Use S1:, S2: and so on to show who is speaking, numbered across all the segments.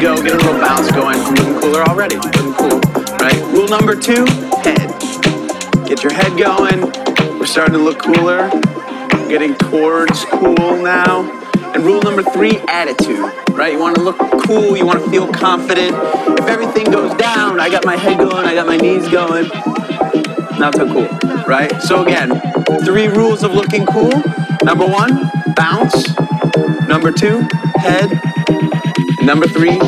S1: go, get a little bounce going. I'm looking cooler already. Looking cool, right? Rule number two, head. Get your head going. We're starting to look cooler. Getting towards cool now. And
S2: rule number three, attitude, right? You want to look cool. You want to feel confident. If everything goes down, I got my head going. I got my knees going. Not so cool, right? So again, three rules of looking cool. Number one, bounce. Number two, head. Number three,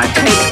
S2: my head's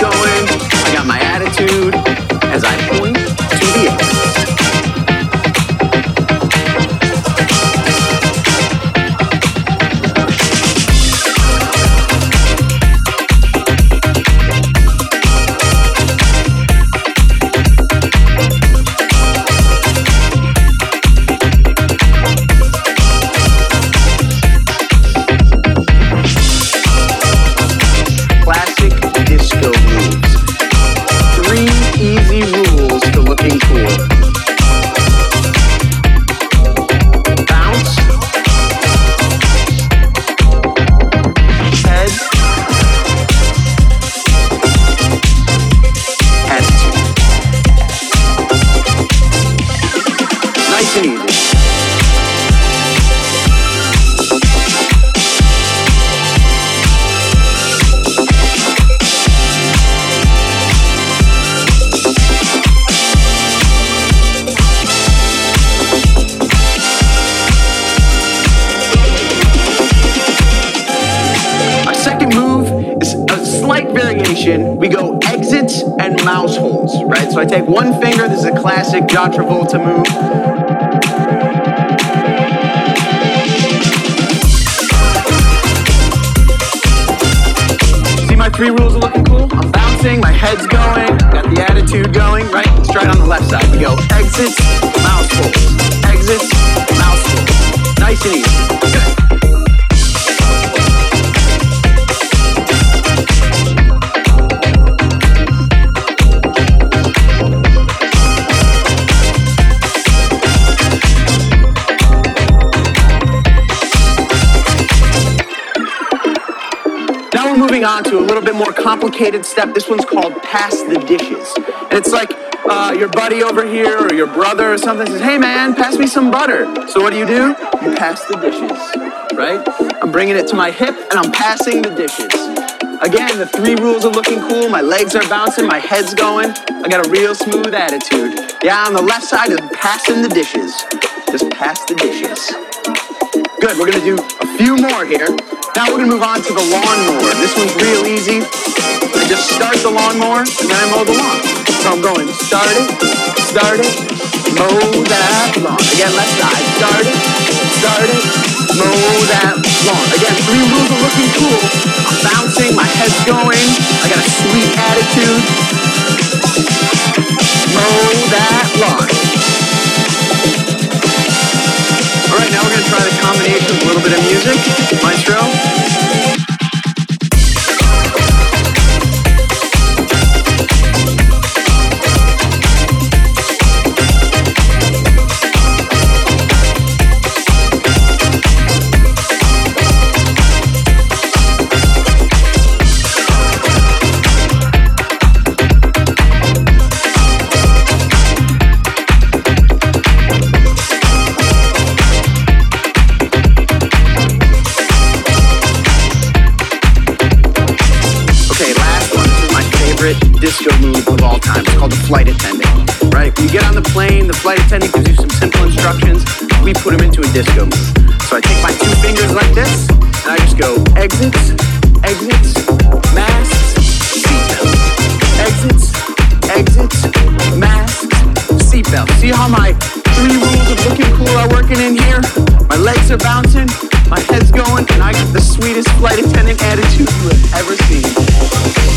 S2: three rules of looking cool? I'm bouncing, my head's going, got the attitude going, right? It on the left side. We go exits, mouse holds, exits, mouse holds. Nice and easy. Moving on to a little bit more complicated step. This one's called pass the dishes. And it's like uh, your buddy over here or your brother or something says, hey man, pass me some butter. So what do you do? You pass the dishes, right? I'm bringing it to my hip and I'm passing the dishes. Again, the three rules are looking cool. My legs are bouncing, my head's going. I got a real smooth attitude. Yeah, on the left side is passing the dishes. Just pass the dishes. Good, we're gonna do a few more here. Now we're gonna move on to the lawnmower. This one's real easy. I just start the lawnmower and then I mow the lawn. So I'm going start it, start it, mow that lawn. Again, left side, start it, start it, mow that lawn. Again, three rules of looking cool. I'm bouncing, my head's going, I got a sweet attitude. Mow that lawn. We're gonna try the combination of a little bit of music. Maestro. Disco move of all time. It's called the flight attendant. Right? When you get on the plane, the flight attendant gives you some simple instructions. We put them into a disco move. So I take my two fingers like this, and I just go exits, exits, masks, seatbelts. Exits, exits, masks, seatbelts. See how my three rules of looking cool are working in here? My legs are bouncing, my head's going, and I got the sweetest flight attendant attitude you have ever seen.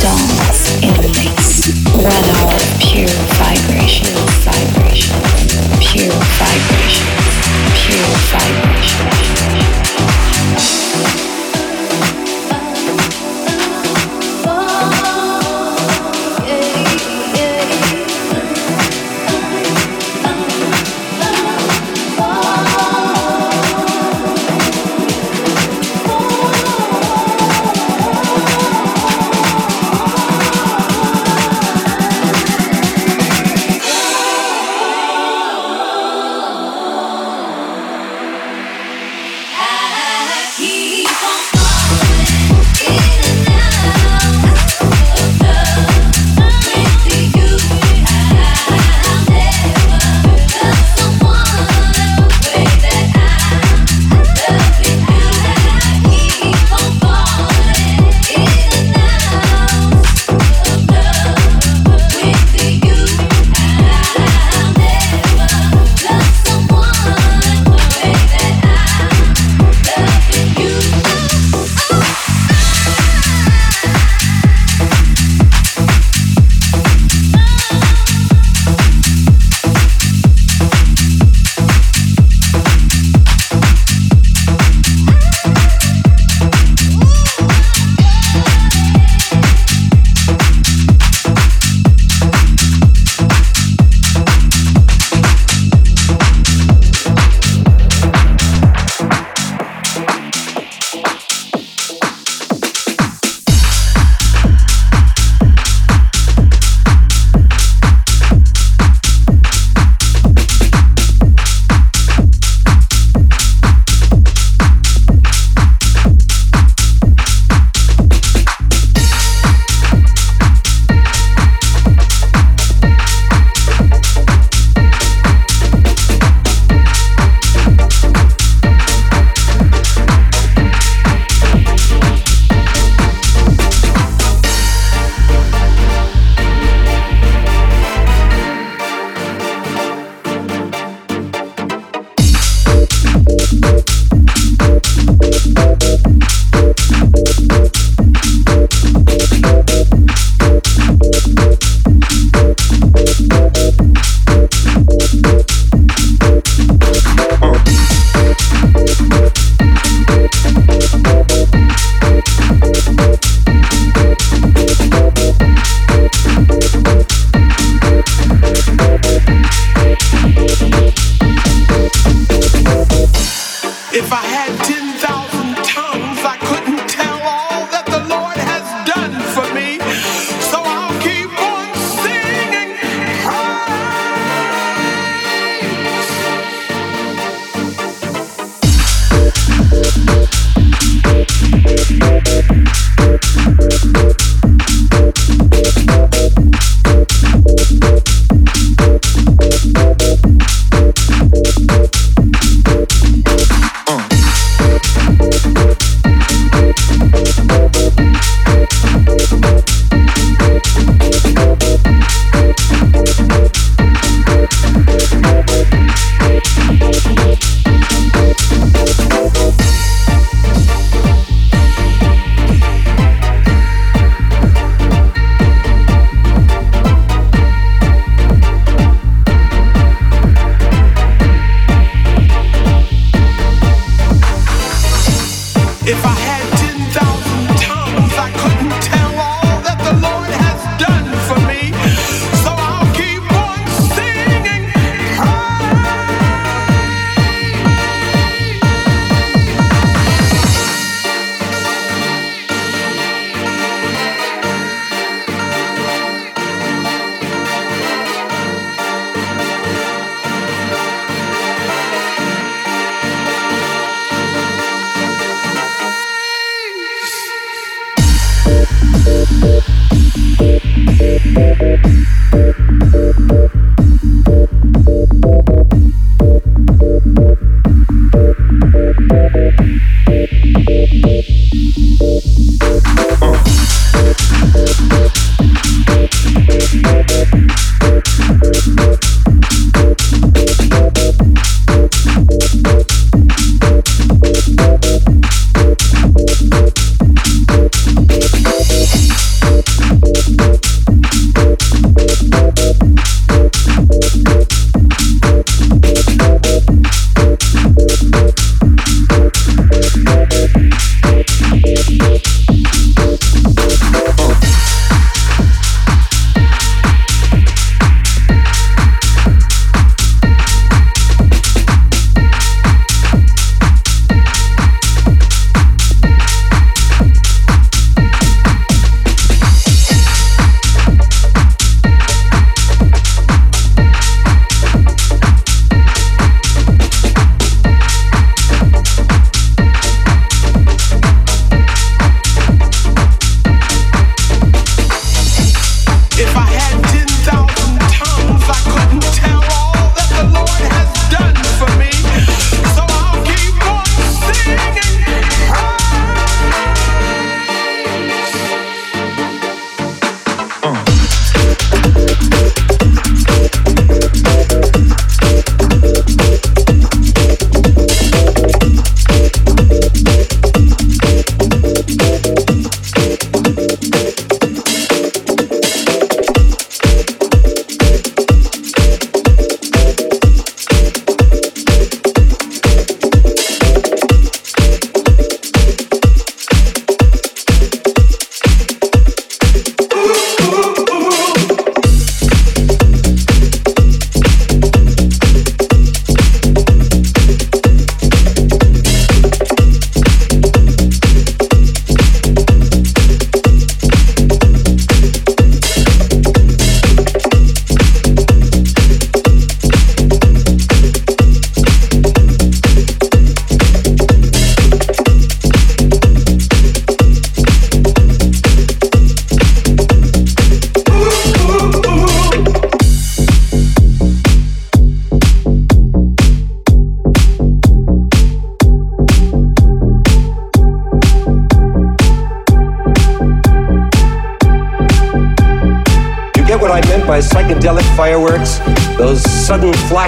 S3: Dance in pure vibration, vibration, pure vibration, pure vibration.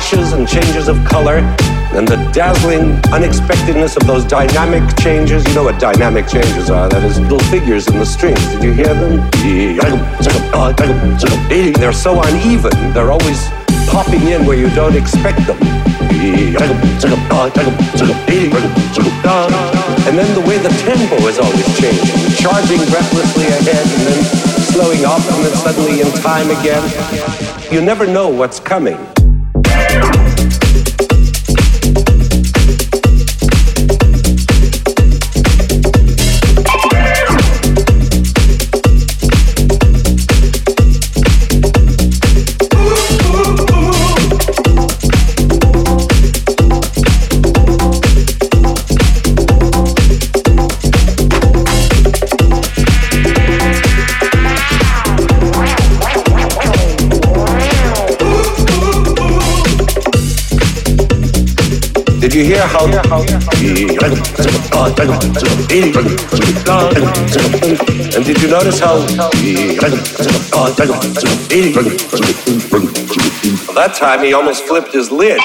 S4: Flashes and changes of color, and the dazzling unexpectedness of those dynamic changes. You know what dynamic changes are? That is little figures in the strings. Did you hear them? They're so uneven. They're always popping in where you don't expect them. And then the way the tempo is always changing, charging breathlessly ahead and then slowing off and then suddenly in time again. You never know what's coming. You hear how? And did you notice how? That time he almost flipped his lid.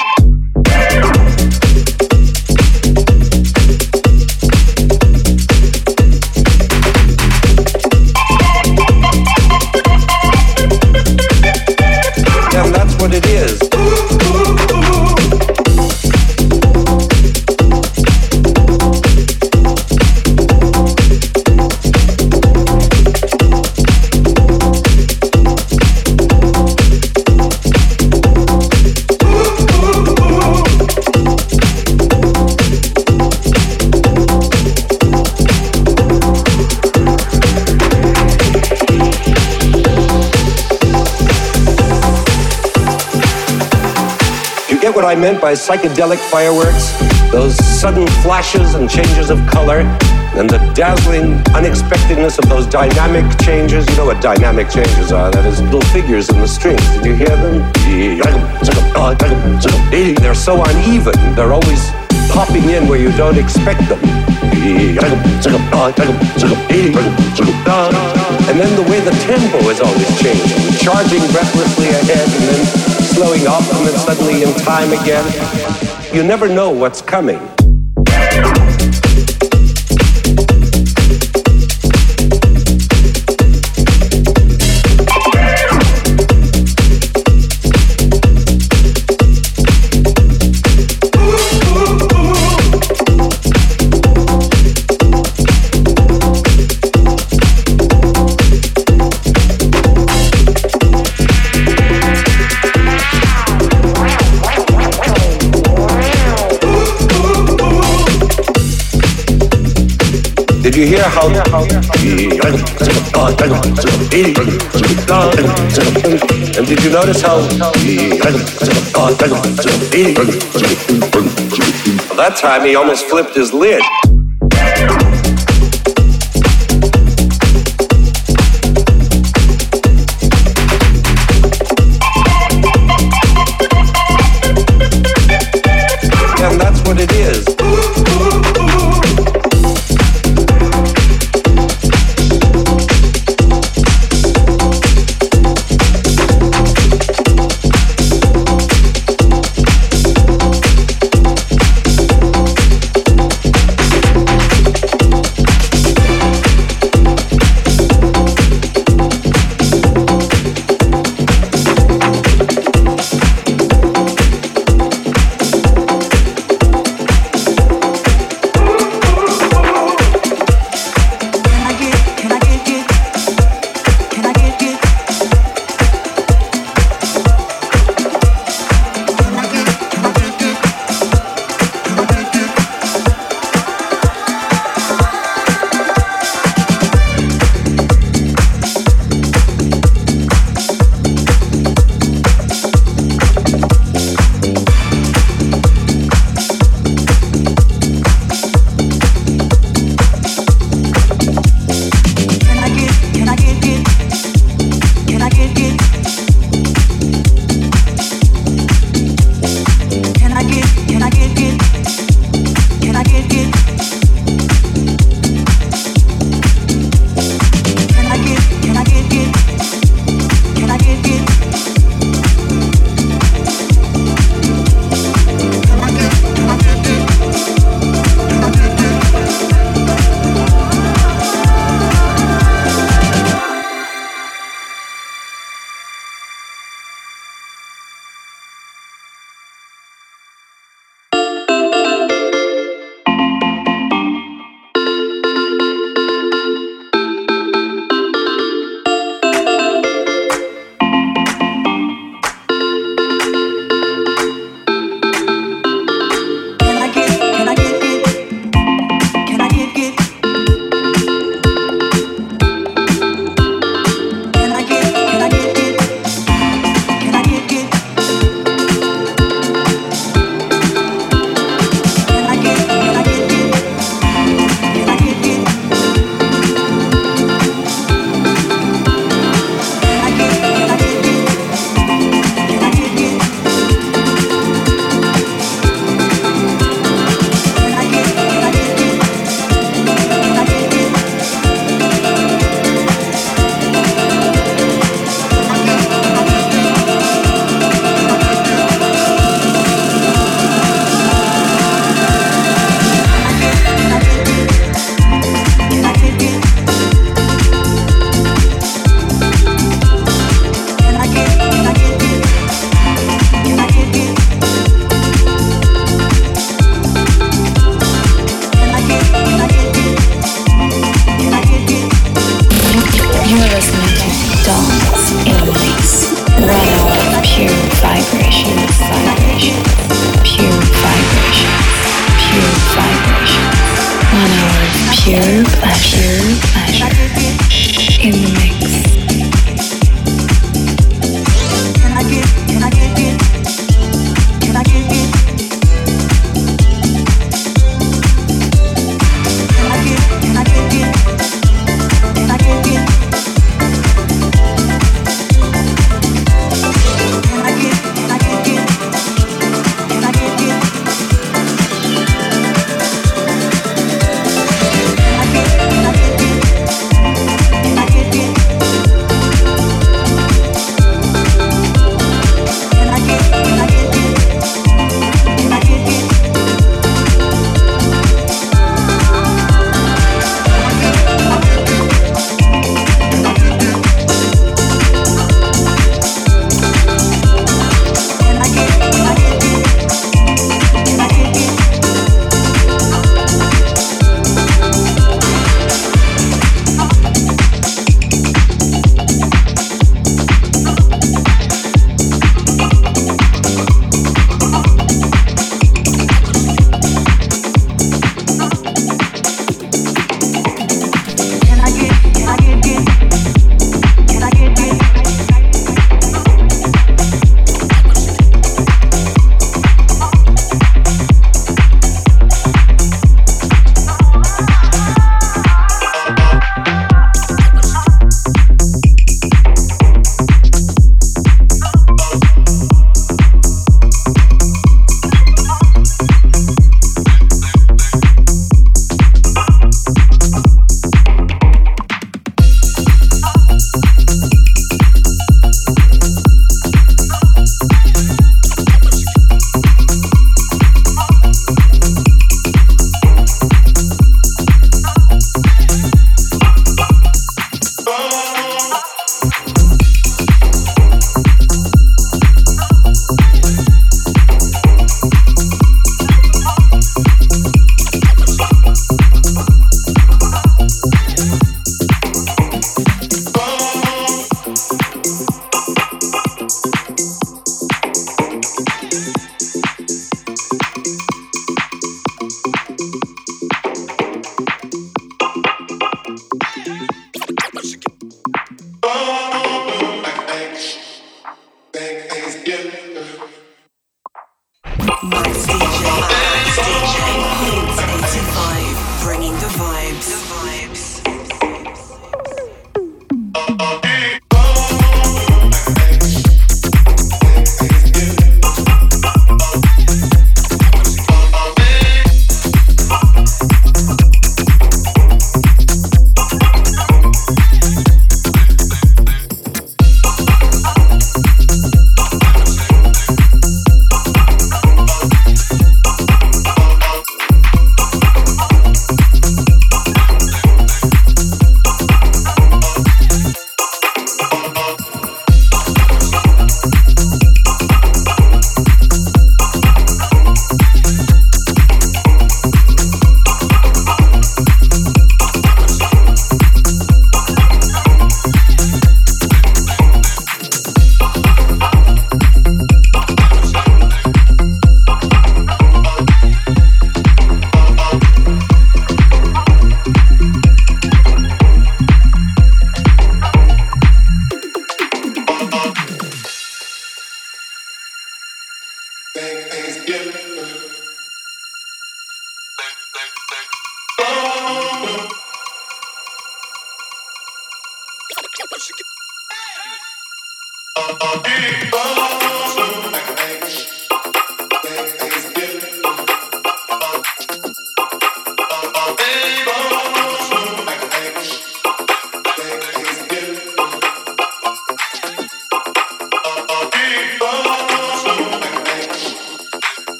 S4: I meant by psychedelic fireworks? Those sudden flashes and changes of color, and the dazzling unexpectedness of those dynamic changes. You know what dynamic changes are? That is little figures in the strings. Did you hear them? They're so uneven. They're always popping in where you don't expect them. And then the way the tempo is always changing, charging breathlessly ahead and then slowing off and then suddenly in time again. You never know what's coming. Did you hear how? And did you notice how? That time he almost flipped his lid.